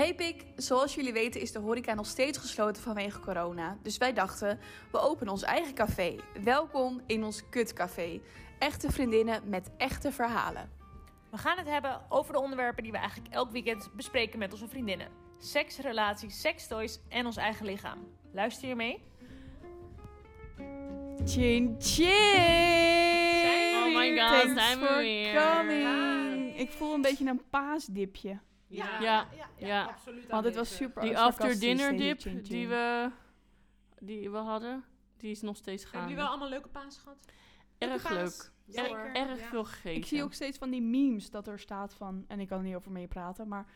Hey Pik, zoals jullie weten is de horeca nog steeds gesloten vanwege corona. Dus wij dachten, we openen ons eigen café. Welkom in ons kutcafé. Echte vriendinnen met echte verhalen. We gaan het hebben over de onderwerpen die we eigenlijk elk weekend bespreken met onze vriendinnen. Seks, relaties, sekstoys en ons eigen lichaam. Luister je mee? Chin chin! Oh my god, Thanks zijn we for weer. coming. Ik voel een beetje een paasdipje. Ja, Ja, ja, ja. absoluut. Want dit was super Die after dinner dip chin chin. die we, die we hadden, die is nog steeds Hebben gaande. jullie wel allemaal leuke paas gehad? Erg leuke leuk. paas? Ja, Erg, Ja. veel gegeten. Ik zie ook steeds van die memes dat er staat van, en ik kan er niet over mee praten, maar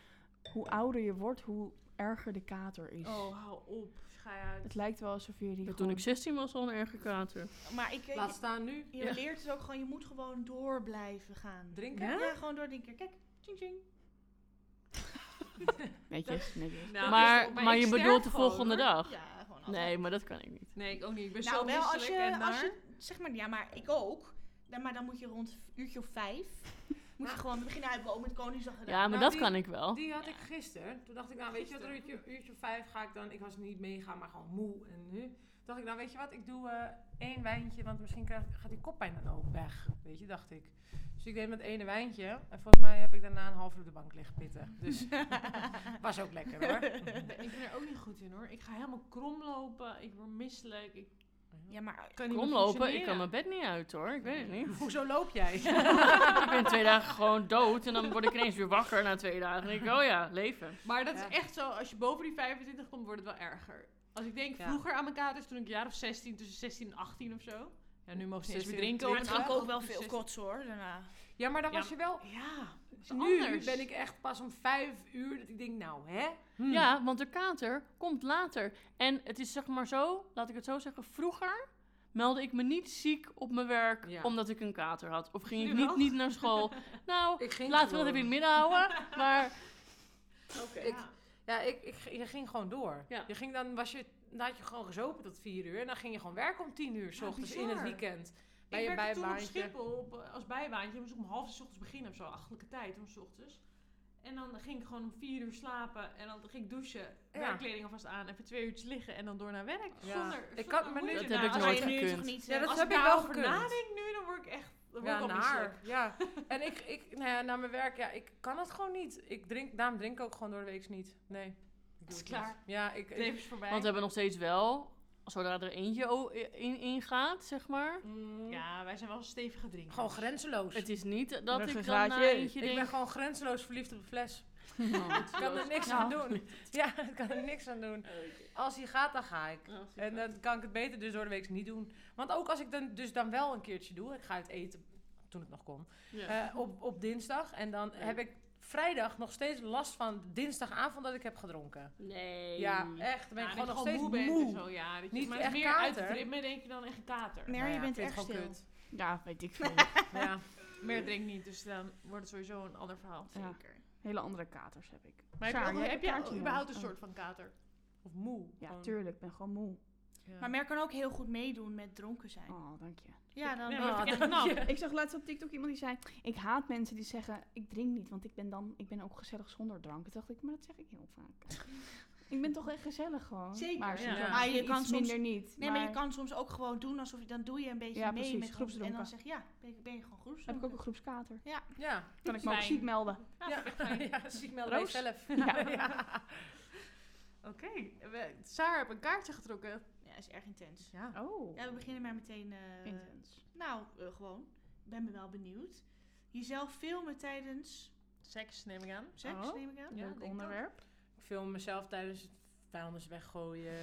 hoe ouder je wordt, hoe erger de kater is. Oh, hou op. Uit. Het lijkt wel alsof jullie Ja, Toen gewoon... ik 16 was, al een erge kater. Maar ik, eh, Laat staan nu. je leert dus ook gewoon, je moet gewoon door blijven gaan. Drinken? Ja, gewoon door drinken. Kijk, ching ching. Netjes, netjes. Nou, maar ik- maar, ik je bedoelt de volgende dag? Ja, gewoon altijd. Nee, maar dat kan ik niet. Nee, ik ook niet. Ik ben Nou, zo wel als je, als je, zeg maar, ja, maar ik ook. Dan, maar dan moet je rond een uurtje of vijf, moet je gewoon beginnen uitbouwen met Koningsdag. Ja, maar Nou, dat die- kan ik wel. Die had ik gisteren. Toen dacht ik, nou weet je wat, een uurtje, uurtje of vijf ga ik dan. Ik was niet meegaan, maar gewoon moe. En nu dacht ik, nou weet je wat, ik doe eh, één wijntje, want misschien krijg, gaat die koppijn dan ook weg. Weet je, dacht ik. Dus ik deed met ene wijntje. En volgens mij heb ik daarna een half uur op de bank liggen pitten. Dus was ook lekker hoor. Ik ben er ook niet goed in hoor. Ik ga helemaal krom lopen. Ik word misselijk. Ik Ja, maar kan niet meer Kromlopen, ik kan mijn bed niet uit hoor. Ik weet het niet. Hoezo loop jij? ik ben twee dagen gewoon dood en dan word ik ineens weer wakker na twee dagen. En denk ik, oh ja, leven. Maar dat Ja. is echt zo, als je boven die 25 komt, wordt het wel erger. Als ik denk Ja. vroeger aan mijn katers, toen ik een jaar of 16, tussen 16 en 18 of zo. Ja, nu mogen Niet eens ze meer drinken het dag. ook wel veel kots hoor, daarna. Ja, maar dan Ja, was je wel... Ja, Nu anders. ben ik echt pas om vijf uur dat ik denk, nou hè? Hm. Ja, want de kater komt later. En het is zeg maar zo, laat ik het zo zeggen, vroeger meldde ik me niet ziek op mijn werk Ja. omdat ik een kater had. Of ging ik niet, wel? niet naar school. Nou, Ik ging laten we dat even in het midden houden. Maar Ik, ja, ik, ik, je ging gewoon door. Ja. Je ging dan, was je, dan had je gewoon gezopen tot vier uur. En dan ging je gewoon werken om tien uur, s Ja, ochtends in het weekend. Bij ik je werkte toen op. Schiphol op, eh, als bijbaantje. moest ik om half zes 's ochtends beginnen of zo. Achtelijke tijd om 's ochtends. En dan ging ik gewoon om vier uur slapen. En dan ging ik douchen, Ja. werkkleding alvast aan. Even twee uurtjes liggen en dan door naar werk. Ja. Zonder, Ik zonder kan- maar nu- Dat heb ik nooit Als je nu gekund. toch niet... Ja, dat Als heb ik wel gekund. nadenk nu, dan word ik echt... Dan word Ja, ik al naar. Ja. En ik, ik nou ja, naar mijn werk, ja, ik kan het gewoon niet. Ik drink, daarom drink ik ook gewoon door de week niet. Nee. Ik doe is het klaar. niet. Ja, ik, Het ik, leven is voorbij. want we hebben nog steeds wel, zodra er eentje in, in gaat, zeg maar. mm, Ja, wij zijn wel stevige drinkers. gewoon grenzeloos. Het is niet dat ik dan na eentje ik ben gewoon grenzeloos verliefd op de fles. Ik kan er niks aan doen. Ja, ik kan er niks aan doen. Als hij gaat, dan ga ik. En dan kan ik het beter dus door de week niet doen. Want ook als ik dan dus dan wel een keertje doe, ik ga uit eten toen het nog kon, Ja. eh, op, op dinsdag. En dan heb ik vrijdag nog steeds last van dinsdagavond dat ik heb gedronken. nee. Ja, echt. Dan ben ik Ja, gewoon nog steeds moe moe. bent en zo, ja. Dat je, Niet maar echt het meer uit kater. het ritme, denk je, dan echt kater. Nee, Nou je ja, bent echt het stil. gewoon kut. Ja, weet ik veel. Ja. Meer drink niet, dus dan wordt het sowieso een ander verhaal. Ja. Zeker. Hele andere katers heb ik. Maar heb je, heb je überhaupt een soort van kater? Of moe. Ja, Gewoon. tuurlijk. Ik ben gewoon moe. Ja. Maar Mer kan ook heel goed meedoen met dronken zijn. Oh, dank je. Ja, dan ik. Ik zag laatst op TikTok iemand die zei... Ik haat mensen die zeggen, ik drink niet, want ik ben dan... Ik ben ook gezellig zonder drank. Toen dacht ik, maar dat zeg ik heel vaak. Ik ben toch echt gezellig gewoon. Zeker, Maar, ja. je kan soms- minder niet. Nee, maar je kan soms ook gewoon doen alsof je dan doe je een beetje Ja, mee precies, met groeps en dan groepsdronken. zeg je ja, ben je, ben je gewoon Heb ik ook groepsdronken. een groepskater. Ja. Kan ik me ook ziek melden. Ja, Ja. ja, ziek melden jezelf. Ja. Oké, Saar heeft een kaartje getrokken. Ja, is erg intens. Ja. Oh, Ja, we beginnen maar meteen. eh, intens. nou, eh, gewoon. Ik ben me wel benieuwd. Jezelf filmen tijdens Seks, neem ik aan. seks, Oh. neem ik aan. Ja, Leuk onderwerp. Film mezelf tijdens het vuilnis weggooien.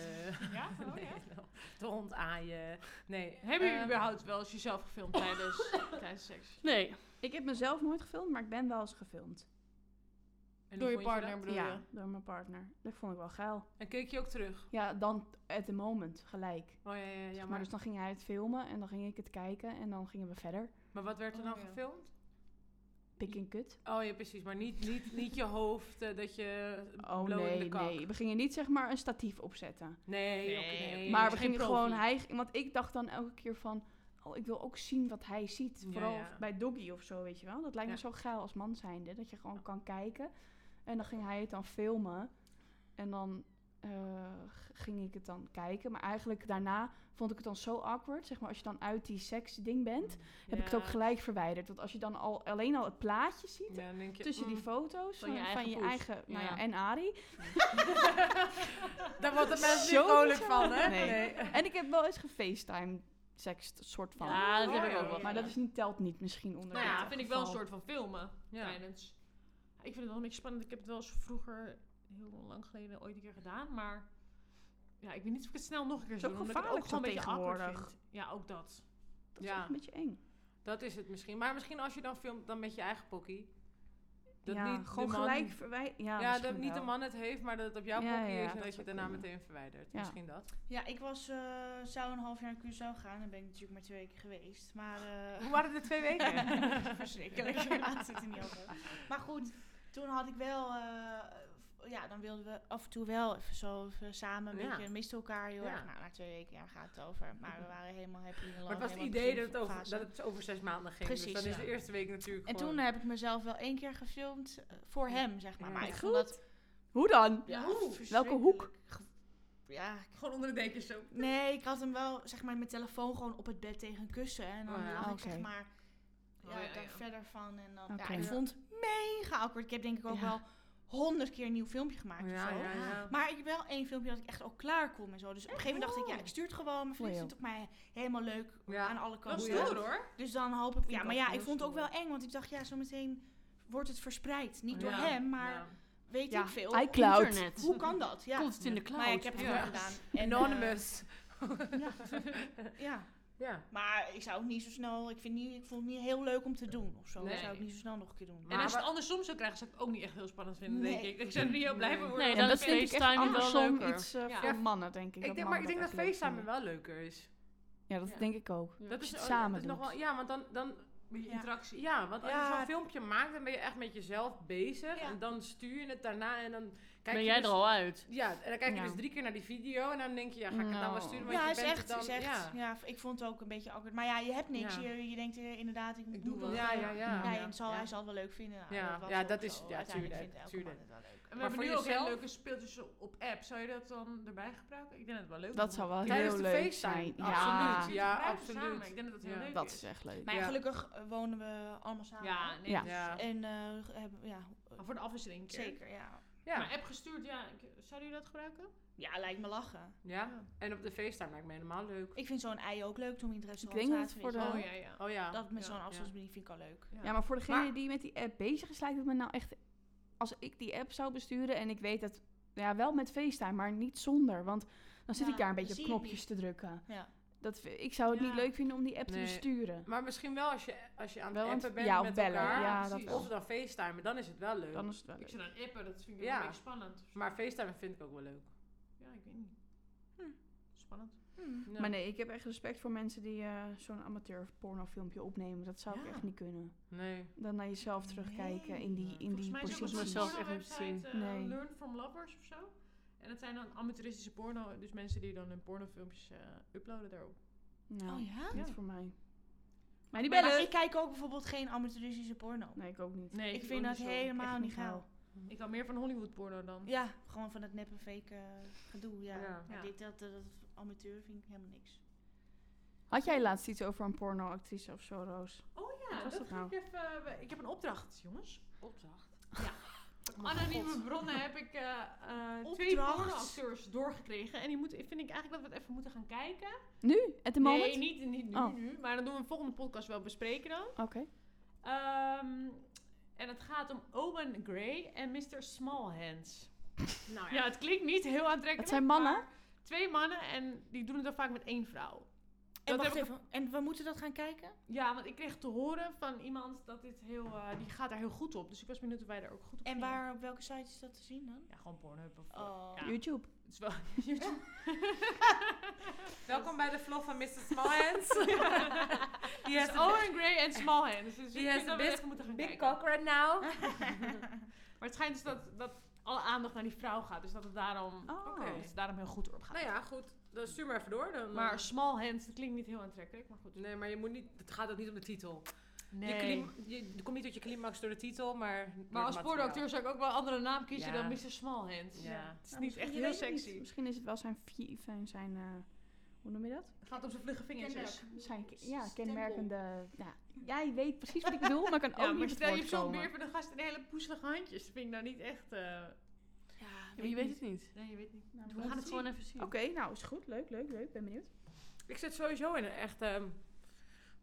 Ja? Oh, nee, ja. de hond aaien. Nee. Hebben jullie ehm, überhaupt wel eens jezelf gefilmd tijdens, tijdens seks? Nee. Ik heb mezelf nooit gefilmd, maar ik ben wel eens gefilmd. en Door je partner bedoel ja, je? door mijn partner. Dat vond ik wel geil. En keek je ook terug? Ja, dan at the moment, gelijk. Oh ja, ja, ja. Zeg maar, maar dus dan ging hij het filmen en dan ging ik het kijken en dan gingen we verder. maar wat werd er Oh, dan ja. gefilmd? Pik en kut. Oh ja, precies. Maar niet, niet, niet je hoofd, eh, dat je Oh blow in nee, de kak. nee. We gingen niet zeg maar een statief opzetten. Nee, Nee, maar we gingen profi. gewoon, hij, want ik dacht dan elke keer van, oh ik wil ook zien wat hij ziet. Vooral ja. bij Doggy of zo, weet je wel. Dat lijkt me zo geil als man zijnde, dat je gewoon kan kijken. En dan ging hij het dan filmen. En dan eh, ging ik het dan kijken. Maar eigenlijk daarna vond ik het dan zo awkward. Zeg maar, als je dan uit die seks-ding bent, heb ik het ook gelijk verwijderd. Want als je dan al alleen al het plaatje ziet Ja, je, tussen die mm, foto's Van van, je van eigen je poes. eigen, nou ja, Ja. en Ari. Daar wordt de mensen Zo niet vrolijk van, hè? Nee. En ik heb wel eens gefacetime seks soort van. Ja, dat heb Oh, ik ook ja. wel. Maar dat is niet, telt niet misschien onder Nou ja, vind ik wel een soort van filmen Ja. tijdens. Ik vind het wel een beetje spannend. Ik heb het wel eens vroeger, heel lang geleden, ooit een keer gedaan. Maar ja, ik weet niet of ik het snel nog een keer het gevaarlijk ook gewoon een beetje zo awkward tegenwoordig. vind. Ja, ook dat. Dat is echt een beetje eng. Dat is het misschien. Maar misschien als je dan filmt, dan met je eigen pokkie. Dat ja, niet gewoon de man, gelijk verwijderen. Ja, Ja, dat niet de man het heeft, maar dat het op jouw Ja, pokkie ja, is en dat dat je daarna kunnen. meteen verwijdert. Ja. Misschien dat. Ja, ik was, eh, zou een half jaar naar Curaçao gaan. Dan ben ik natuurlijk maar twee weken geweest. Maar eh, Hoe waren de twee weken? verschrikkelijk. Ja, het zit er niet over. Maar goed, toen had ik wel... eh, ja, dan wilden we af en toe wel even zo even samen een Ja. beetje misten elkaar heel Ja. erg. Nou, na twee weken ja, gaat het over. Maar we waren helemaal happy in Maar het was het idee dat het, over, dat het over zes maanden ging. Precies, dus dan is de eerste week natuurlijk En gewoon... toen heb ik mezelf wel één keer gefilmd eh, voor hem, zeg maar. Ja. Maar ik Goed. vond dat... Hoe dan? Ja, hoe? Welke hoek? Ja, Gewoon onder de dekens zo. Nee, ik had hem wel, zeg maar, mijn telefoon gewoon op het bed tegen een kussen. En dan Oh ja. lag ik, zeg maar, ja, Oh ja, daar ja. verder van. En dan, Oké. ja, ik vond het mega awkward. Ik heb denk ik ook Ja. wel honderd keer een nieuw filmpje gemaakt ja, of zo. ja, ja. Maar ik heb wel één filmpje dat ik echt ook klaar kom en zo. Dus op een gegeven moment dacht ik, ja, ik stuur het gewoon. Mijn vriend vindt het ook mij helemaal leuk Ja. aan alle Dat kanten. is Goeie. stoer hoor. Dus dan hoop ik, ja, maar ja, ik vond het ook wel eng. Want ik dacht, ja, zometeen wordt het verspreid. Niet door Ja. hem, maar Ja. weet Ja, ik veel. iCloud. Internet. Hoe kan dat? Ja. Komt het in de cloud. Maar ja, ik heb het Ja. wel gedaan. Anonymous. eh, ja. Ja. Maar ik zou het niet zo snel. Ik, vind niet, ik vond het niet heel leuk om te doen of zo. Nee. Dat zou ik niet zo snel nog een keer doen. En als je het andersom zou krijgen, zou ik het ook niet echt heel spannend vinden, Nee. denk ik. Ik zou er niet heel blij van worden. Nee, En dan dat is vind ik echt FaceTime wel andersom leuker. iets Ja. voor mannen, denk ik. Ik denk, maar ik denk dat leuk FaceTime wel leuker is. Ja, dat Ja. denk ik ook. Ja. Dat Als is je het samen dat is nog wel, ja, want dan, dan Beetje Ja. interactie. ja, want als Ja. je zo'n filmpje maakt, dan ben je echt met jezelf bezig Ja. en dan stuur je het daarna en dan kijk Ben je jij dus, er al uit? Ja, en dan kijk je Ja. dus drie keer naar die video en dan denk je, ja, ga ik het nou wel Nou. sturen? Want ja, je is bent echt, dan, is echt. Ja. Ja. ik vond het ook een beetje awkward. Maar ja, je hebt niks. Ja. Je, je denkt eh, inderdaad, ik, Ik moet doe wel. wel. Ja, ja, ja. Ja, Ja. en zal, hij zal het wel leuk vinden. Nou, Ja. Ja, dat zo. is- ja, Uiteindelijk tuurlijk, tuurlijk. We Maar hebben voor nu ook hele leuke speeltjes op- app. Zou je dat dan erbij gebruiken? Ik denk dat het wel leuk Dat is. zou wel Tijdens heel leuk zijn. absoluut. Ja, Ja, Gebruiken absoluut. samen. Ik denk dat het heel Ja. leuk dat is. is echt leuk. Maar ja, Ja. gelukkig eh, wonen we allemaal samen. Ja, nee. Ja. Ja. En eh, hebben, ja, Maar voor de afwisseling een keer. zeker, ja. Ja. Maar app gestuurd, ja. ik- Zou je dat gebruiken? Ja, lijkt me lachen. ja, en op de FaceTime lijkt me helemaal leuk. Ik vind zo'n ei ook leuk toen we in het restaurant denk dat voor de-. Oh ja, ja. Oh ja. Dat met Ja. zo'n afstandsbediening vind ik al leuk. Ja, maar voor degene Maar- die met die app bezig is, lijkt het me nou echt... Als ik die app zou besturen en ik weet dat... Ja, wel met FaceTime, maar niet zonder. Want dan zit Ja, ik daar een beetje op knopjes te drukken. Ja. Dat, ik zou het niet leuk vinden om die app te besturen. Maar misschien wel als je, als je aan Wel het appen bent ja, of met bellen. elkaar. Ja, dat. Of dan FaceTime, dan is het wel leuk. Dan is het wel Ik leuk. zou dan appen, dat vind ik Ja. wel een beetje spannend. Maar FaceTime vind ik ook wel leuk. Ja, ik weet niet. Hm. Spannend. Hm. Ja. Maar nee, ik heb echt respect voor mensen die eh, zo'n amateur pornofilmpje opnemen. Dat zou ik echt niet kunnen. Nee. Dan naar jezelf terugkijken in die, in Volgens die mij positie. moet een zelf echt niet zien. eh, Nee. Learn from Lovers of zo. En dat zijn dan amateuristische porno. Dus mensen die dan hun pornofilmpjes eh uploaden daarop. Nou, Oh ja? niet voor mij. Maar die Maar bellen... ik kijk ook bijvoorbeeld geen amateuristische porno. Nee, ik ook niet. Nee, ik vind dat niet helemaal niet geil. Ik hou meer van Hollywood porno dan. Ja, gewoon van het neppe fake eh, gedoe. Ja. Ja. Maar Ja. dit, dat, dat, amateur vind ik helemaal niks. Had jij laatst iets over een pornoactrice of zo, Roos? Oh Wat ja, was dat dat nou? ik even... eh, Ik heb een opdracht, jongens. Opdracht. Anonieme bronnen heb ik eh, eh, twee pornoacteurs doorgekregen. En die moeten, vind ik eigenlijk dat we het even moeten gaan kijken. Nu? At the moment? Nee, niet, niet nu, Oh. nu. Maar dan doen we een volgende podcast wel bespreken dan. Oké. Ehm, en het gaat om Owen Gray en Mr. Smallhands. Nou Ja, het klinkt niet heel aantrekkelijk. Het zijn mannen? maar Twee mannen en die doen het dan vaak met één vrouw. En, Dat wacht heb ik- even, en we moeten dat gaan kijken? Ja, want ik kreeg te horen van iemand dat dit heel, eh, die gaat daar heel goed op. Dus ik was benieuwd of wij daar ook goed op En gingen. waar, op welke site is dat te zien dan? Ja, gewoon Pornhub of... Oh. ja, YouTube. het is wel YouTube. Welkom bij de vlog van Mr. Smallhands. He has Dus a Owen Gray en Smallhands. Dus He ik has vind a dat we big- even moeten gaan big cock right now. Maar het schijnt dus dat, dat alle aandacht naar die vrouw gaat. Dus dat het daarom, Oh. Oké. dat het daarom heel goed op gaat. Nou ja, goed. Dan stuur maar even door. Dan, Maar eh, small hands, dat klinkt niet heel aantrekkelijk, maar goed. Nee, maar je moet niet, het gaat ook niet om de titel. Je, klim, je, je komt niet tot je climax door de titel, maar... Maar als pornoacteur zou ik ook wel een andere naam kiezen Ja. dan Mr. Smallhands. Ja. Het is Nou, niet echt heel niet. sexy. Misschien is het wel zijn, zijn eh, hoe noem je dat? Het gaat om zijn vlugge vingertjes. Zijn ja, kenmerkende... Ja, jij weet precies wat ik bedoel, maar kan ook Ja, niet maar het stel je komen. beer van de gast en hele poezelige handjes. Dat vind ik nou niet echt... eh, Ja, Maar je weet het niet. Nee, je weet niet. Nou, We we gaan het gewoon even zien. Oké, nou is goed. Leuk, leuk, leuk. Ben benieuwd. Ik zit sowieso in een echt... ehm,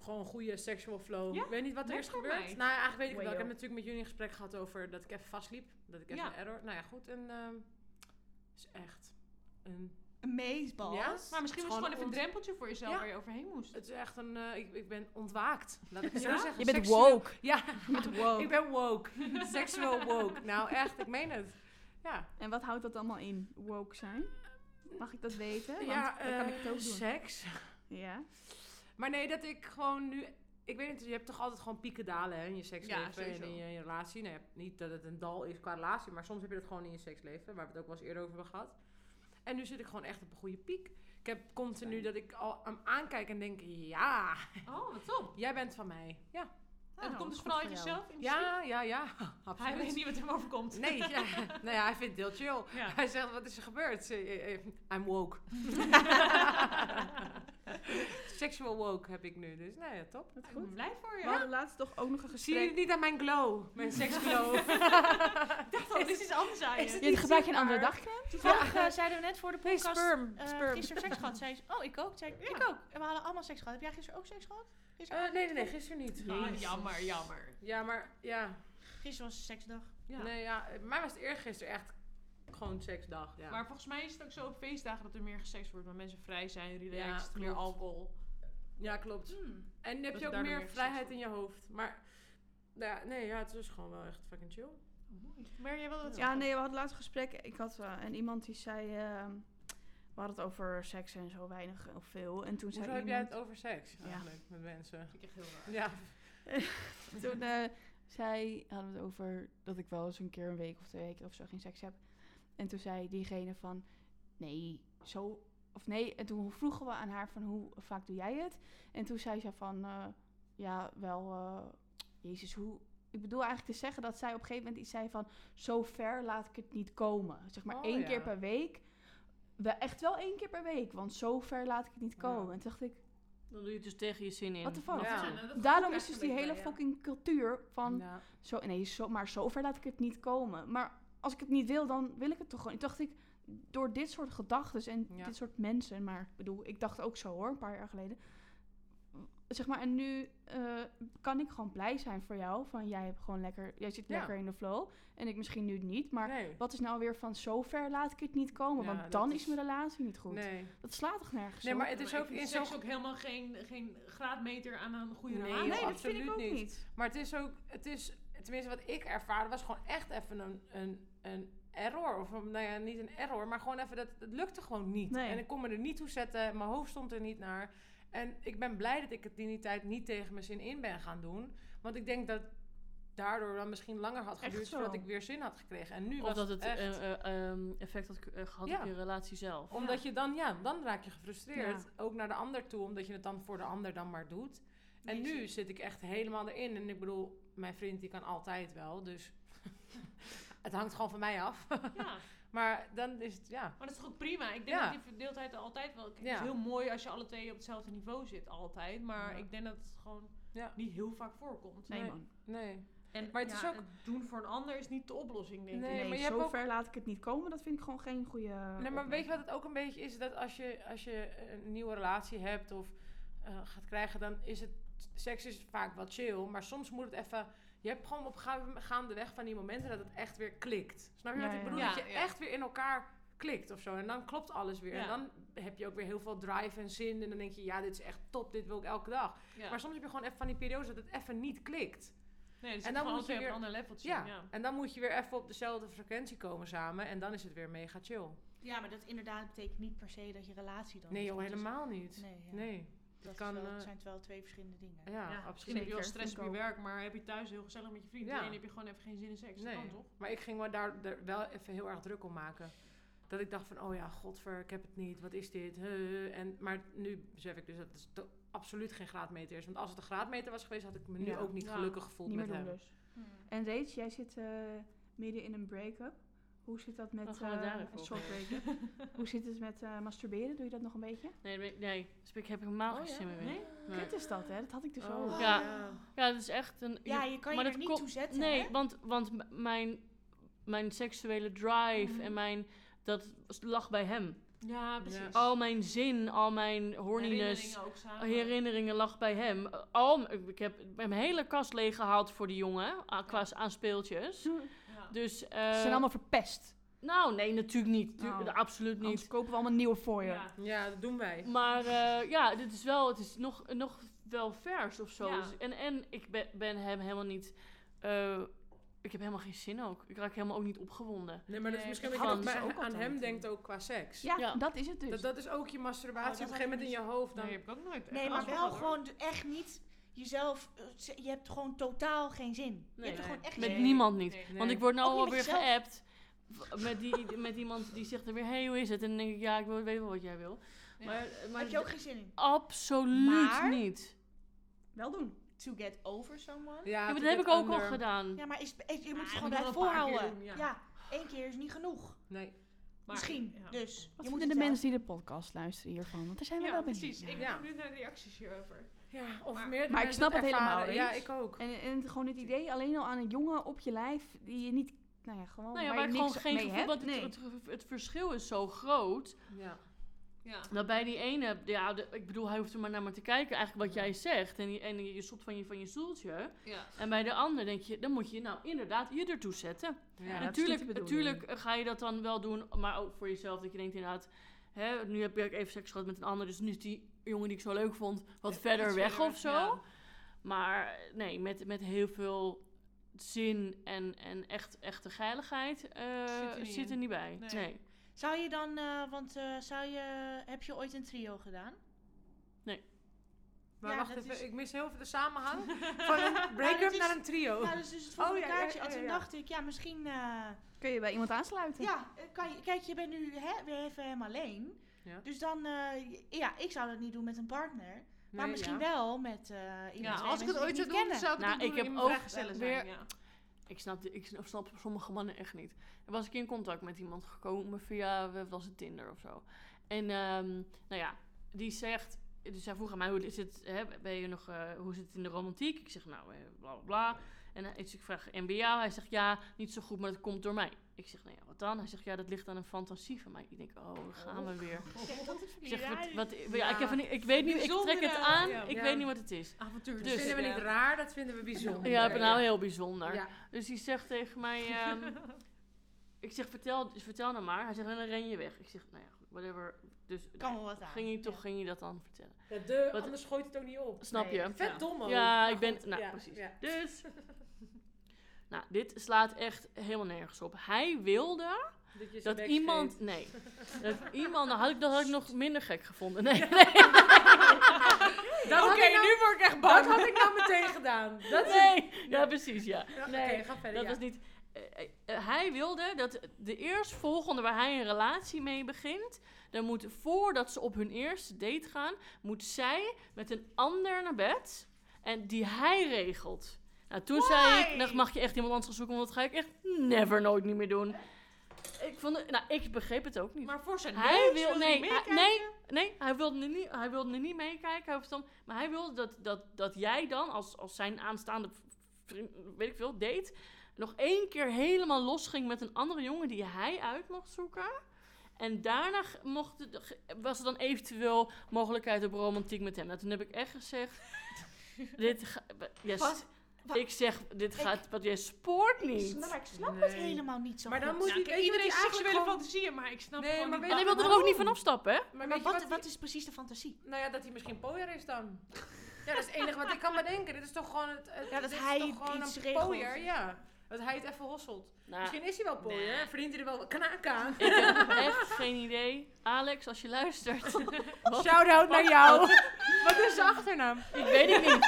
gewoon een goede sexual flow. Ja? Ik weet niet wat er is voor gebeurd. mij. Nou, eigenlijk weet ik het wel. Ik heb natuurlijk met jullie een gesprek gehad over dat ik even vastliep. Dat ik even Ja. een error... Nou ja, goed. En ehm is echt een... Amazeballs. Ja? Maar misschien was het gewoon even een drempeltje voor jezelf Ja. waar je overheen moest. Het is echt een... eh, ik, ik ben ontwaakt. Laat ik het zo zeggen. Je bent Seksueel- woke. Ja, Je bent woke. ik ben woke. Sexual woke. Nou, echt. Ik meen het. Ja. En wat houdt dat allemaal in? Woke zijn? Mag ik dat weten? Want ja, dan kan ik het eh, ook doen. seks. Ja. Maar nee, dat ik gewoon nu... Ik weet niet, je hebt toch altijd gewoon pieken dalen hè, in je seksleven en in je, in je relatie. Nou, je hebt niet dat het een dal is qua relatie, maar soms heb je dat gewoon in je seksleven, waar we het ook wel eens eerder over hebben gehad. En nu zit ik gewoon echt op een goede piek. Ik heb continu dat ik al hem aankijk en denk, ja, Oh, wat top. jij bent van mij. Ja, En het Nou, komt dus goed vooral uit jezelf? in ja, ja, ja, Hij weet niet wat hem overkomt. Nee, ja. nou ja, hij vindt het heel chill. Ja. Hij zegt, wat is er gebeurd? Eh, eh, I'm woke. Sexual woke heb ik nu, dus nou ja, top. Dat Ik ben blij voor je. We hadden laatst toch ook nog een Zie je gesprek. het niet aan mijn glow? Mijn seksglow? Ik dacht al, dit is iets anders aan Is je. het Je gebruik je een andere dagcreme? Toevallig eh, zeiden we net voor de Nee, podcast... sperm. sperm. gisteren seks gehad. Zei ze, oh, ik ook. Zei ik, ik ook. En we hadden allemaal seks gehad. Heb jij gisteren ook seks gehad? Gisteren, Eh, nee, nee, nee, gisteren niet. Ah, jammer, jammer. Ja, maar ja. gisteren was seksdag. Ja. Nee, ja. Bij mij was het eergisteren echt gewoon seksdag. Ja. Maar volgens mij is het ook zo op feestdagen dat er meer gesext wordt. Want mensen vrij zijn, relaxed, Ja, meer alcohol. ja, klopt. En dan heb Dat je ook meer meer vrijheid seks in je hoofd. Maar ja, nee, ja, het is gewoon wel echt fucking chill. Maar jij wilde het Ja, nee, we hadden laatst een gesprek. Ik had eh, en iemand die zei. ehm, we hadden het over seks en zo weinig of veel. En toen Hoezo zei heb jij iemand. het over seks Ja. eigenlijk met mensen? vind ik echt heel raar. Ja. Toen eh, zei, hadden we het over dat ik wel eens een keer een week of twee weken of zo geen seks heb. En toen zei diegene van, nee, zo, of nee. En toen vroegen we aan haar van, hoe vaak doe jij het? En toen zei ze van, eh, ja, wel, eh, jezus, hoe... Ik bedoel eigenlijk te zeggen dat zij op een gegeven moment iets zei van, zo ver laat ik het niet komen. Zeg maar Oh, één ja. keer per week. We, echt wel één keer per week, want zo ver laat ik het niet Ja. komen. En toen dacht ik, Dan doe je het dus tegen je zin in. what the fuck? Ja. Ja, nou, Daarom is dus die hele bij, fucking cultuur van... Ja. Zo, nee, zo, maar zover laat ik het niet komen. Maar als ik het niet wil, dan wil ik het toch gewoon. Ik dacht ik, door dit soort gedachten en Ja. dit soort mensen, maar ik bedoel, ik dacht ook zo hoor, een paar jaar geleden. Zeg maar, en nu eh, kan ik gewoon blij zijn voor jou. Van jij hebt gewoon lekker, jij zit Ja. lekker in de flow. En ik misschien nu niet. Maar nee. wat is nou weer van zover laat ik het niet komen? Ja, Want dan is- is mijn relatie niet goed. Nee. Dat slaat toch nergens Nee, op? maar het is maar ook in ook helemaal geen, geen graadmeter aan een goede Nee, relatie. nee, dat vind ik ook absoluut niet. niet. Maar het is ook, het is, tenminste wat ik ervaarde, was gewoon echt even een, een, een error. Of nou ja, niet een error, maar gewoon even, dat, het lukte gewoon niet. Nee. En ik kon me er niet toe zetten, mijn hoofd stond er niet naar. En ik ben blij dat ik het in die tijd niet tegen mijn zin in ben gaan doen. Want ik denk dat daardoor dan misschien langer had geduurd voordat ik weer zin had gekregen. En nu Of was dat het echt... eh, eh, ehm, effect had eh, gehad Ja. op je relatie zelf. Omdat je dan, ja, dan raak je gefrustreerd. Ja. Ook naar de ander toe, omdat je het dan voor de ander dan maar doet. En nu zit ik echt helemaal erin. En ik bedoel, mijn vriend die kan altijd wel, dus het hangt gewoon van mij af. Maar dan is het, ja. maar dat is toch ook prima. Ik denk Ja. dat die verdeeldheid er altijd wel... Kijk, Het is heel mooi als je alle twee op hetzelfde niveau zit, altijd. Maar Ja. ik denk dat het gewoon Ja. niet heel vaak voorkomt. Nee, Nee. man. Nee. En, Maar het is ook- doen voor een ander is niet de oplossing, denk ik. Nee, maar je hebt zover ook- laat ik het niet komen. Dat vind ik gewoon geen goede. nee, maar weet je wat het ook een beetje is? Dat als je, als je een nieuwe relatie hebt of eh, gaat krijgen, dan is het... Seks is vaak wel chill, maar soms moet het even... Je hebt gewoon op ga- gaandeweg van die momenten dat het echt weer klikt. Snap je Ja, wat ik bedoel? Ja, dat je ja. echt weer in elkaar klikt of zo. En dan klopt alles weer. Ja. En dan heb je ook weer heel veel drive en zin. En dan denk je, ja, dit is echt top. Dit wil ik elke dag. Ja. Maar soms heb je gewoon even van die periodes dat het even niet klikt. nee, dus en dan moet je op weer- een ander leveltje. Ja. Ja. En dan moet je weer even op dezelfde frequentie komen samen. En dan is het weer mega chill. Ja, maar dat inderdaad betekent niet per se dat je relatie dan Nee joh, helemaal niet. Nee, ja. Nee. Dat, kan, wel, eh, het zijn wel twee verschillende dingen. Ja, Ja, absoluut. misschien heb je wel stress op je werk, maar heb je thuis heel gezellig met je vrienden Ja. en heb je gewoon even geen zin in seks. Nee. Dat kan toch? Maar ik ging me daar wel even heel erg druk om maken. Dat ik dacht van, oh ja, godver, ik heb het niet. Wat is dit? Huh. En, maar nu besef ik dus dat het to- absoluut geen graadmeter is. Want als het een graadmeter was geweest, had ik me nu Ja. ook niet Ja. gelukkig gevoeld Niet met hem. dus. En Reets, jij zit eh, midden in een break-up. Hoe zit dat met eh, break-up? Hoe zit het met eh, masturberen? Doe je dat nog een beetje? Nee, ik- nee. Dus ik heb helemaal Oh, geen ja? zin meer. Nee? Nee. Kut is dat, hè? Dat had ik dus Oh, ook. Ja. ja. Dat is echt een... Ja, je kan je maar er dat niet toe zetten, Nee, hè? want, want mijn, mijn seksuele drive Mhm. en mijn... Dat lag bij hem. Ja, precies. Al mijn zin, al mijn horniness, Herinneringen ook samen. herinneringen lag bij hem. Al, ik heb mijn hele kast leeggehaald voor die jongen, ah, qua aan speeltjes. Dus, Ze eh, zijn allemaal verpest. nou nee, natuurlijk niet. Tu- Oh. Absoluut Anders niet. kopen we allemaal nieuwe voor je. Ja. Ja, dat doen wij. Maar eh, ja, dit is wel, het is nog, nog wel vers of zo. Ja. Dus- en, en ik ben, ben hem helemaal niet, eh, ik heb helemaal geen zin ook. Ik raak helemaal ook niet opgewonden. Nee, maar dat is Nee, misschien dat dat je ook dus aan hem denkt ook qua seks. Ja, Ja. dat is het dus. Dat, dat is ook je masturbatie Oh, dat op een gegeven moment in je hoofd. Dan, Nee, heb ik ook nooit. Nee, echt maar wel gewoon echt niet jezelf... eh, Je hebt gewoon totaal geen zin. Je Nee. hebt er gewoon echt Met niemand niet. Nee. Want ik word nou alweer jezelf. geappt met, die, met iemand die zegt er weer, hey, hoe is het? En dan denk ik, ja, ik wil- weet wel wat jij wil. Ja. Maar, maar Heb je ook geen zin in? absoluut Maar- niet. Wel doen. To get over someone? ja, Ja, to maar dat heb ik ook al gedaan. Ja, maar is, is- je moet het je gewoon blijven volhouden. doen, ja. ja. één keer is niet genoeg. Nee. Maar- Misschien. ja. Dus Wat je moet de mensen die de podcast luisteren hiervan? Want daar zijn we Ja, wel benieuwd. precies. Ik ben benieuwd naar de reacties hierover. Ja, of Maar- meer maar ik snap het helemaal, Ja, ik ook. En, en gewoon het idee alleen al aan een jongen op je lijf die je niet, nou ja, gewoon Nou ja, waar je gewoon geen mee gevoel, hebt. want het, nee. het, het verschil is zo groot. Ja. Ja. Dat bij die ene, ja, de- ik bedoel, hij hoeft er maar naar me te kijken, eigenlijk wat jij zegt. En, die, en je stopt van je, van je stoeltje. Ja. En bij de ander denk je, dan moet je nou inderdaad je ertoe zetten. Ja. Ja, dat is natuurlijk, natuurlijk ga je dat dan wel doen, maar ook voor jezelf. Dat je denkt inderdaad, hè, nu heb ik even seks gehad met een ander, dus nu is die jongen die ik zo leuk vond wat verder weg verder of zo. ja. Maar nee, met, met heel veel zin en, en echt, echte geiligheid eh, Zit er niet zit er in. niet bij. Nee. Nee. Zou je dan, eh, want eh, zou je, heb je ooit een trio gedaan? Maar Ja, wacht even, is- ik mis heel veel de samenhang van een break-up naar een trio. Ja, dat is dus het volgende Oh, ja, ja, kaartje. oh, en ja, toen ja. dacht ik, ja, misschien... eh, Kun je bij iemand aansluiten? ja, kan je, kijk, je bent nu hè, weer even helemaal alleen. Ja. Dus dan, eh, ja, ik zou dat niet doen met een partner. maar Nee, misschien ja. wel met eh iemand Ja, als ik het ooit zou doen, zou ik het Nou, ook doen ik heb ook zijn. weer- Ja. Ik snap, ik snap, snap sommige mannen echt niet. Er was ik in contact met iemand gekomen via, was het, Tinder of zo. En ehm, nou ja, die zegt, dus hij vroeg aan mij, hoe is het, hè, ben je nog, eh, hoe zit het in de romantiek? Ik zeg, nou, eh, bla bla bla. En hij, dus ik vraag, en bij jou? Hij zegt, ja, niet zo goed, maar dat komt door mij. Ik zeg, nou ja, wat dan? Hij zegt, ja, dat ligt aan een fantasie van mij. Ik denk, oh, daar gaan we weer. Ik zeg, wat, wat, ja, ik, heb ik weet niet, ik trek het aan, ja. ik Ja. weet niet wat het is. Avontuur. Dat Dus- vinden we niet raar, dat vinden we bijzonder. Ja, nou heel bijzonder. Ja. Dus die zegt tegen mij, ehm, ik zeg, vertel, vertel nou maar. Hij zegt, en dan ren je weg. Ik zeg, nou ja, whatever. Dus Kan wel wat aan. ging je toch, Ja. ging je dat dan vertellen. Ja, de, Wat- anders gooit het ook niet op. Snap Nee. je? Vet Ja. dom ook. Ja, ik ben, nou ja, precies. ja. Dus, nou, dit slaat echt helemaal nergens op. Hij wilde Dat, dat iemand, nee, dat iemand, nou had ik dat had ik nog minder gek gevonden. Nee, Dat Oké, nou- nu word ik echt Dat bang. had ik nou meteen gedaan. Dat is nee. Ja, precies, ja. Ja, Nee, ga verder. Dat ja. was niet. eh, eh, hij wilde dat de eerstvolgende waar hij een relatie mee begint, dan moet voordat ze op hun eerste date gaan, moet zij met een ander naar bed en die hij regelt. Nou, toen zei ik, dan mag je echt iemand anders gaan zoeken, want dat ga ik echt never nooit niet meer doen. Ik vond het, nou, ik begreep het ook niet. Maar voor zijn Hij wil, nee, hij nee, nee, hij wilde er niet, hij wilde niet meekijken. Hij dan, maar hij wilde dat, dat, dat jij dan, als, als zijn aanstaande vriend, weet ik veel, date, nog één keer helemaal los ging met een andere jongen die hij uit mocht zoeken. En daarna mocht was er dan eventueel mogelijkheid op romantiek met hem. Nou, toen heb ik echt gezegd, dit yes, Wat? Wat? ik zeg, dit gaat, wat jij spoort Ik niet. snap, maar ik snap het helemaal niet zo Maar dan goed. moet je iedereen seksuele fantasieën, maar ik snap Nee, gewoon maar niet En je wilde er ook niet waarom? van afstappen, hè? Maar, wat, wat, is precies de fantasie? Nou ja, dat hij misschien pooier is dan. Ja, dat is het enige wat ik kan bedenken. Dit is toch gewoon het... het Ja, dat is hij toch gewoon een pooier, ja. Dat hij het even hosselt. Nou, Misschien is hij wel pooier, nee. en verdient hij er wel knaak aan. Ik heb echt geen idee. Alex, als je luistert. Shout-out naar jou. Wat is zijn achternaam? Ik weet het niet.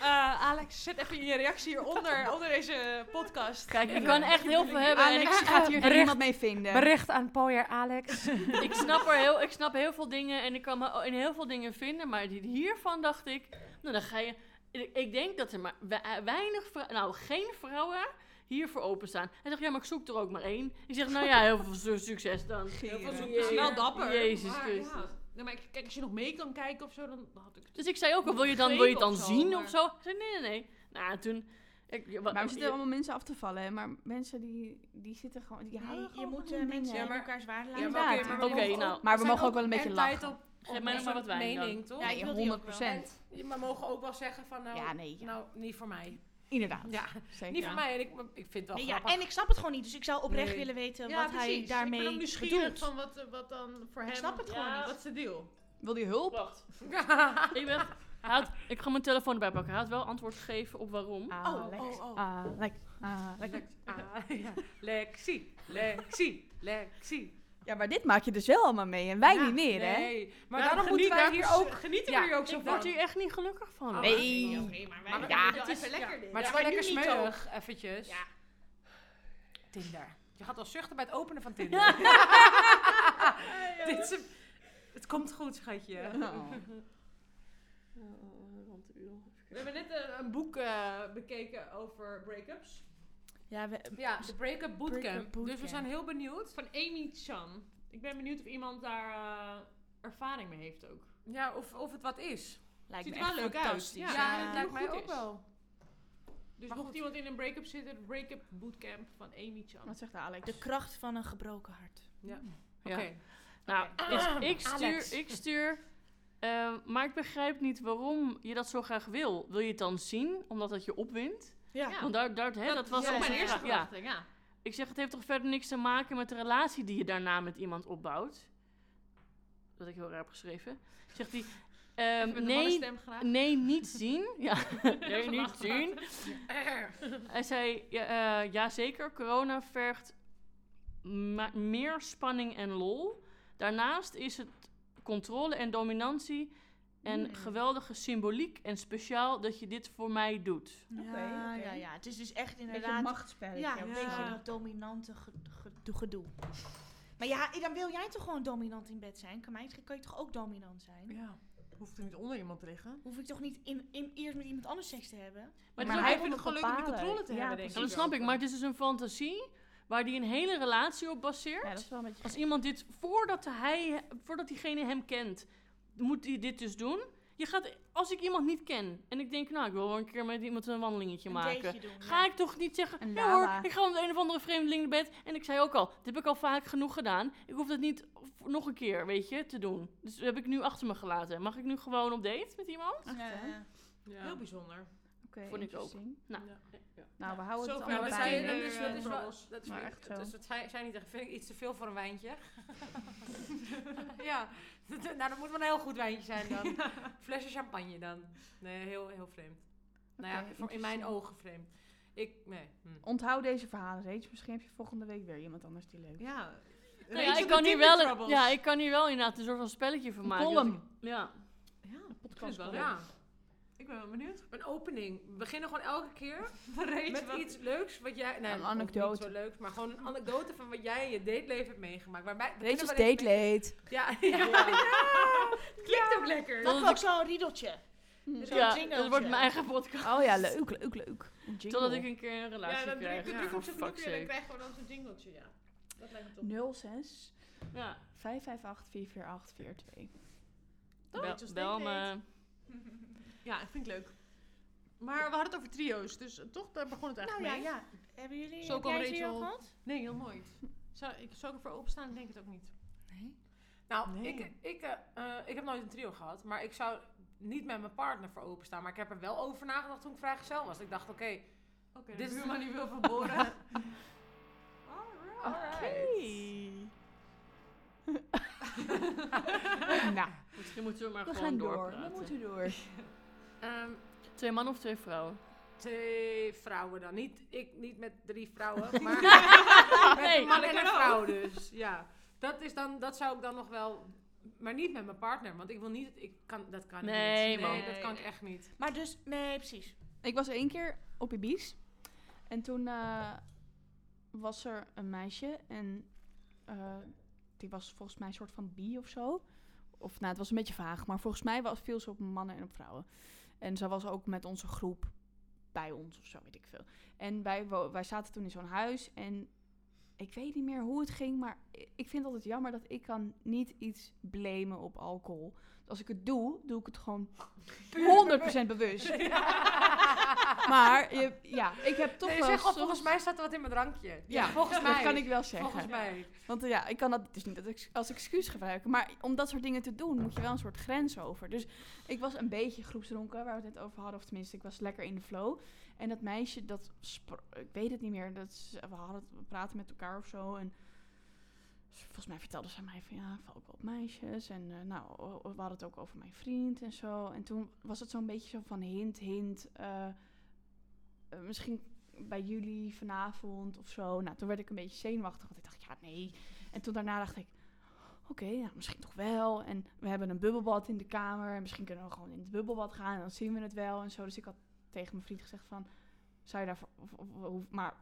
Eh, Alex, zet even je reactie hieronder, onder deze podcast. Kijk, ik kan echt heel veel hebben. En Alex ik, gaat hier bericht- iemand mee vinden. Bericht aan Pooier Alex. ik, snap er heel, ik snap heel veel dingen en ik kan me in heel veel dingen vinden. Maar hiervan dacht ik, nou dan ga je... Ik, ik denk dat er maar we- weinig, nou geen vrouwen hiervoor openstaan. Hij zegt, ja, maar ik zoek er ook maar één. Ik zeg, nou ja, heel veel su- succes dan. Heel veel wel dapper. Jezus Christus. Ja. Nee, maar kijk, als je nog mee kan kijken of zo, dan had ik het. Dus ik zei ook al, wil je, dan, wil je het dan of zo, zien maar- of zo? Ik zei, nee, nee, nee. Nou, toen... Ik, wat- Maar we zitten allemaal mensen af te vallen, hè. Maar mensen die, die zitten gewoon... Die houden je gewoon moet van eh, hun mensen dingen. in elkaars waarde laten. Ja, maar Inderdaad. oké, maar we Oké, mogen nou. ook- Maar we zijn mogen ook wel een beetje en tijd lachen. op, Geef op mij nog maar wat wijn dan. mening, toch? Ja, ik Ja, wil die ook wel. 100%. En, maar mogen ook wel zeggen van, nou, Ja, nee, ja. nou niet voor mij. Inderdaad. Ja, Zeker. niet voor mij. En ik, ik vind het wel Nee, ja, en ik snap het gewoon niet. Dus ik zou oprecht Nee. willen weten Ja, wat hij precies. daarmee Ik ben ook nieuwsgierig bedoelt. van wat, eh, wat dan voor hem... snap het gewoon niet. Wat is de deal? Wil die hulp? Wacht. Ik, ben, hij had, ik ga mijn telefoon erbij pakken. Hij had wel antwoord gegeven op waarom. Alex. oh, oh. Alex. Alex. Ah, ja. Lexie, Lexie, Lexie. Ja, maar dit maak je dus wel allemaal mee. En wij Ja, niet meer, hè? Nee, maar daarom geniet- moeten wij daar hier vers- ook... Genieten Ja, we hier ook zo Ik van. word hier echt niet gelukkig van. Oh, Nee. Oké, maar wij Maar ja, het is- even lekker dit. Maar het is wel lekker smeuig, eventjes. Ja. Tinder. Je gaat al zuchten bij het openen van Tinder. Dit is een- het komt goed, schatje. Oh. We hebben net eh, een boek eh, bekeken over break-ups. Ja, we, Ja, de Breakup Bootcamp. Bootcamp. Dus we zijn heel benieuwd. Van Amy Chan. Ik ben benieuwd of iemand daar eh, ervaring mee heeft ook. Ja, of, of het wat is. lijkt Ziet me er wel leuk uit. Ja, Ja, ja, het lijkt mij ook is. wel. Dus mocht iemand in een break-up zitten, de Break-up Bootcamp van Amy Chan. Wat zegt Alex? De kracht van een gebroken hart. Ja. Oké. Nou, Oké. ik, ik stuur, Alex. ik stuur eh, maar ik begrijp niet waarom je dat zo graag wil. Wil je het dan zien, omdat het je opwint? Ja. Ja. Want daar, daar, hè, dat, was ook ook mijn eerste vraag. Ja. verwachting, ja. Ik zeg, het heeft toch verder niks te maken met de relatie die je daarna met iemand opbouwt? Dat heb ik heel raar heb geschreven. Zegt hij, ehm, nee, nee, niet zien. Ja, nee, niet zien. Hij zei, ja, eh, ja zeker, corona vergt meer spanning en lol. Daarnaast is het controle en dominantie en Hmm. geweldige symboliek en speciaal dat je dit voor mij doet. Ja, ja, ja. Het is dus echt Beetje een inderdaad... machtsspelletje. Ja, een zo. beetje dat dominante ge- ge- gedoe. Maar ja, dan wil jij toch gewoon dominant in bed zijn? Kan, mij, kan je toch ook dominant zijn? Ja. Hoeft er niet onder iemand te liggen. Hoef ik toch niet in, in, eerst met iemand anders seks te hebben? Maar, hij vindt het gewoon leuk om die controle te Ja, hebben, denk Ja, dat snap ik, maar het is dus een fantasie waar die een hele relatie op baseert. Ja, dat is wel een beetje... Als iemand dit, voordat, hij, voordat diegene hem kent, moet hij dit dus doen. Je gaat, als ik iemand niet ken en ik denk, nou, ik wil wel een keer met iemand een wandelingetje Een maken. doen. Ga ik toch niet zeggen, ja hoor, ik ga met een of andere vreemdeling naar bed. En ik zei ook al, dit heb ik al vaak genoeg gedaan. Ik hoef dat niet nog een keer, weet je, te doen. Dus dat heb ik nu achter me gelaten. Mag ik nu gewoon op date met iemand? Ja, ja. Ja. Heel bijzonder. Oké, Vond ik ook. Nou, Ja. ja. Nou, we houden het allemaal bij. zijn, dat is, dat is wel, dat is, Maar echt zo. zei, zei niet echt, vind ik iets te veel voor een wijntje. ja, nou dat moet wel een heel goed wijntje zijn dan. Flesje champagne dan. Nee, heel, heel vreemd. Nou ja, in mijn ogen vreemd. Ik, nee. Hm. Onthoud deze verhalen reeds. Misschien heb je volgende week weer iemand anders die leuk is. Ja. Nou ja, ik kan, hier wel, ja, ik kan hier wel inderdaad een soort van spelletje van Een maken. column. Ik- Ja. Ja, podcast wel column. Ja, Ik ben wel benieuwd. een opening. We beginnen gewoon elke keer met wat- iets leuks wat jij... Nee, Een anekdote. Niet zo leuks, maar gewoon een anekdote van wat jij in je dateleven hebt meegemaakt. Waarbij, we Rachel's kunnen wel date even- late. Ja, ja. Klinkt ook lekker. Dat Dat is ook zo'n riedeltje. Zo'n Ja, dat wordt mijn eigen podcast. Oh ja, leuk, leuk, leuk. Totdat ik een keer een relatie Ja, dan druk, krijg. druk Ja, op zijn knopje en dan sake. krijgen we dan zo'n jingletje, ja. Dat lijkt me top. 06 Ja. 558 44842. Dat Bel, dus me. Ja, ik vind ik leuk. Maar we hadden het over trio's, dus toch, daar begon het Nou eigenlijk ja, mee. ja. Hebben jullie Zo heb kwam jij een trio Rachel- gehad? Nee, heel nooit. Zou ik, zou ik ervoor openstaan? Ik denk het ook niet. Nee. Nou, Nee. ik, ik, eh, eh, ik heb nooit een trio gehad, maar ik zou niet met mijn partner voor openstaan. Maar ik heb er wel over nagedacht toen ik vrijgezel was. Ik dacht, oké, Oké, Dit is- buurman die wil verboren. nou, Misschien moeten we maar we gewoon gaan door. doorpraten. We moeten door. ehm, Twee mannen of twee vrouwen? twee vrouwen dan. Niet, ik niet met drie vrouwen, maar met Nee, een man dat en een vrouw dus. Ja, dat, is dan, dat zou ik dan nog wel Maar niet met mijn partner, want ik wil niet... Ik kan, dat kan Nee, niet. man. Nee, dat kan ik echt niet. Maar dus, nee, precies. Ik was één keer op Ibiza. En toen eh, was er een meisje. En eh, die was volgens mij een soort van bi of zo. Of nou, het was een beetje vaag. Maar volgens mij was, viel ze op mannen en op vrouwen. En ze was ook met onze groep bij ons of zo, weet ik veel. En wij, wij zaten toen in zo'n huis. En ik weet niet meer hoe het ging. Maar ik vind het altijd jammer dat ik kan niet iets blamen op alcohol. Dus als ik het doe, doe ik het gewoon 100% bewust. Maar je, ja, ik heb toch Nee, wel zeg soms- volgens mij staat er wat in mijn drankje. Ja, volgens mij. dat kan ik wel zeggen. Volgens mij. Want ja, ik kan dat dus niet als- excuus gebruiken. Maar om dat soort dingen te doen, moet je wel een soort grens over. Dus ik was een beetje groepsdronken, waar we het net over hadden. Of tenminste, ik was lekker in de flow. En dat meisje, dat ik weet het niet meer. Dat ze- we, hadden, we praten met elkaar of zo. En volgens mij vertelde ze mij van ja, ik val ook wel op meisjes. En eh, nou, we hadden het ook over mijn vriend en zo. En toen was het zo'n beetje zo van hint, hint. eh, eh, misschien bij jullie vanavond of zo. Nou, toen werd ik een beetje zenuwachtig, want ik dacht, ja, nee. En toen daarna dacht ik, oké, misschien toch wel. En we hebben een bubbelbad in de kamer. En misschien kunnen we gewoon in het bubbelbad gaan en dan zien we het wel en zo. Dus ik had tegen mijn vriend gezegd van, zou je of- maar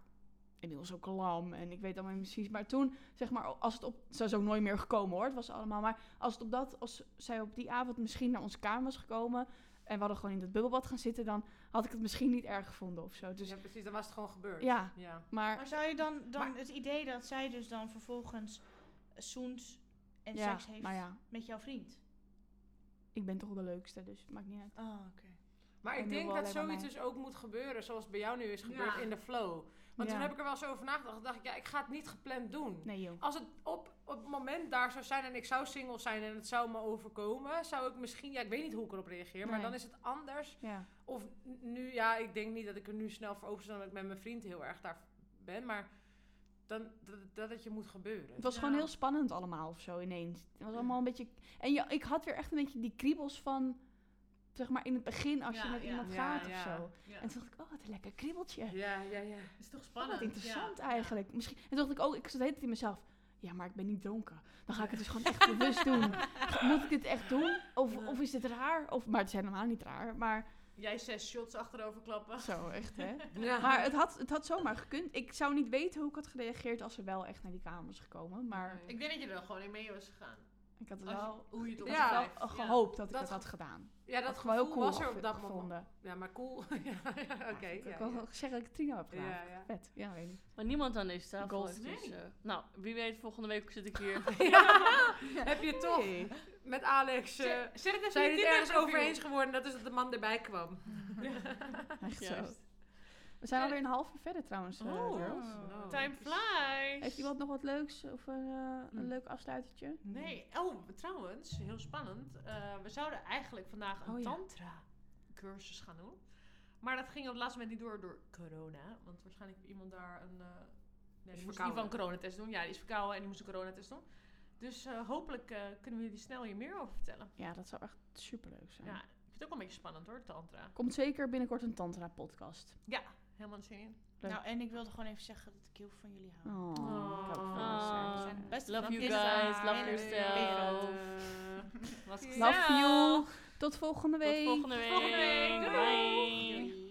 inmiddels ook lam en ik weet allemaal precies. Maar toen, zeg maar, als het op... Ze is ook nooit meer gekomen hoor, het was allemaal. Maar als het op dat, als zij op die avond misschien naar onze kamer was gekomen... en we hadden gewoon in het bubbelbad gaan zitten... dan had ik het misschien niet erg gevonden of zo. Dus ja, precies, dan was het gewoon gebeurd. ja, Ja. maar... Maar zou je dan, dan Maar- het idee dat zij dus dan vervolgens zoent en ja, seks heeft ja, met jouw vriend? ik ben toch de leukste, dus het maakt niet uit. Oh, oké. Maar En ik denk dat zoiets dus ook moet gebeuren, zoals bij jou nu is gebeurd, Ja. in de flow. Want Ja. toen heb ik er wel eens over nagedacht. dacht ik, ja, ik ga het niet gepland doen. Nee joh. Als het op, op het moment daar zou zijn en ik zou single zijn en het zou me overkomen, zou ik misschien, ja, ik weet niet hoe ik erop reageer, maar Nee. dan is het anders. Ja. Of nu, ja, ik denk niet dat ik er nu snel voor open sta dat ik met mijn vriend heel erg daar ben, maar dan dat, dat het je moet gebeuren. Het was Ja. gewoon heel spannend allemaal of zo ineens. Het was allemaal een beetje... En ja, ik had weer echt een beetje die kriebels van... Zeg maar in het begin als je met ja. iemand Ja, gaat of zo. Ja. En toen dacht ik, oh wat een lekker kriebeltje. Ja, ja, ja. is toch Oh, spannend? wat interessant Ja. eigenlijk. Misschien, en toen dacht ik ook, ik zat tijd in mezelf... Ja, maar ik ben niet dronken. Dan ga ik het dus gewoon echt bewust doen. Moet ik dit echt doen? Of, of is dit raar? Of, maar het is helemaal niet raar. Maar Jij zes shots achterover klappen. zo, echt hè. ja. Maar het had, het had zomaar gekund. Ik zou niet weten hoe ik had gereageerd als ze wel echt naar die kamer was gekomen. Maar Ik denk dat je er gewoon in mee was gegaan. ik had het je- wel, hoe je het ik Ja. gehoopt dat ik Dat het ge- had gedaan. Ja, dat ik wel heel gevoel cool was er op dat moment. gevonden. Ja, maar cool. ja, ja, oké. ik ja, wil ja. zeggen dat ik Trina heb gedaan. Ja, ja. Vet, ja, weet niet. Maar niemand aan deze tafel Gold. heeft dus, Nee. eh, nou, wie weet, volgende week zit ik hier. Ja. Heb je toch met Alex... Zet- Zet het zijn het ergens over eens geworden dat is dat de man erbij kwam. Echt zo. We zijn alweer een half uur verder trouwens, eh, Oh. girls. Oh. Time flies. Heeft iemand nog wat leuks of een, eh, een Hm. leuk afsluitertje? Nee, oh, trouwens, heel spannend. Eh, we zouden eigenlijk vandaag een Oh, ja. tantra-cursus gaan doen. Maar dat ging op het laatste moment niet door door corona. Want waarschijnlijk heeft iemand daar een... eh nee, die moest een coronatest doen. Ja, die is verkouden en die moest een coronatest doen. Dus eh, hopelijk eh, kunnen we jullie snel hier meer over vertellen. Ja, dat zou echt superleuk zijn. Ja, ik vind het ook wel een beetje spannend hoor, tantra. Komt zeker binnenkort een tantra-podcast. Ja, helemaal zin in. Leuk. Nou, en ik wilde gewoon even zeggen dat ik heel veel van jullie hou. Oh, Oh. ik hou van Oh. ons, We zijn best Love you guys, love En- your style. Was Love you. Tot volgende Tot week. volgende week. volgende week. Bye. Doei.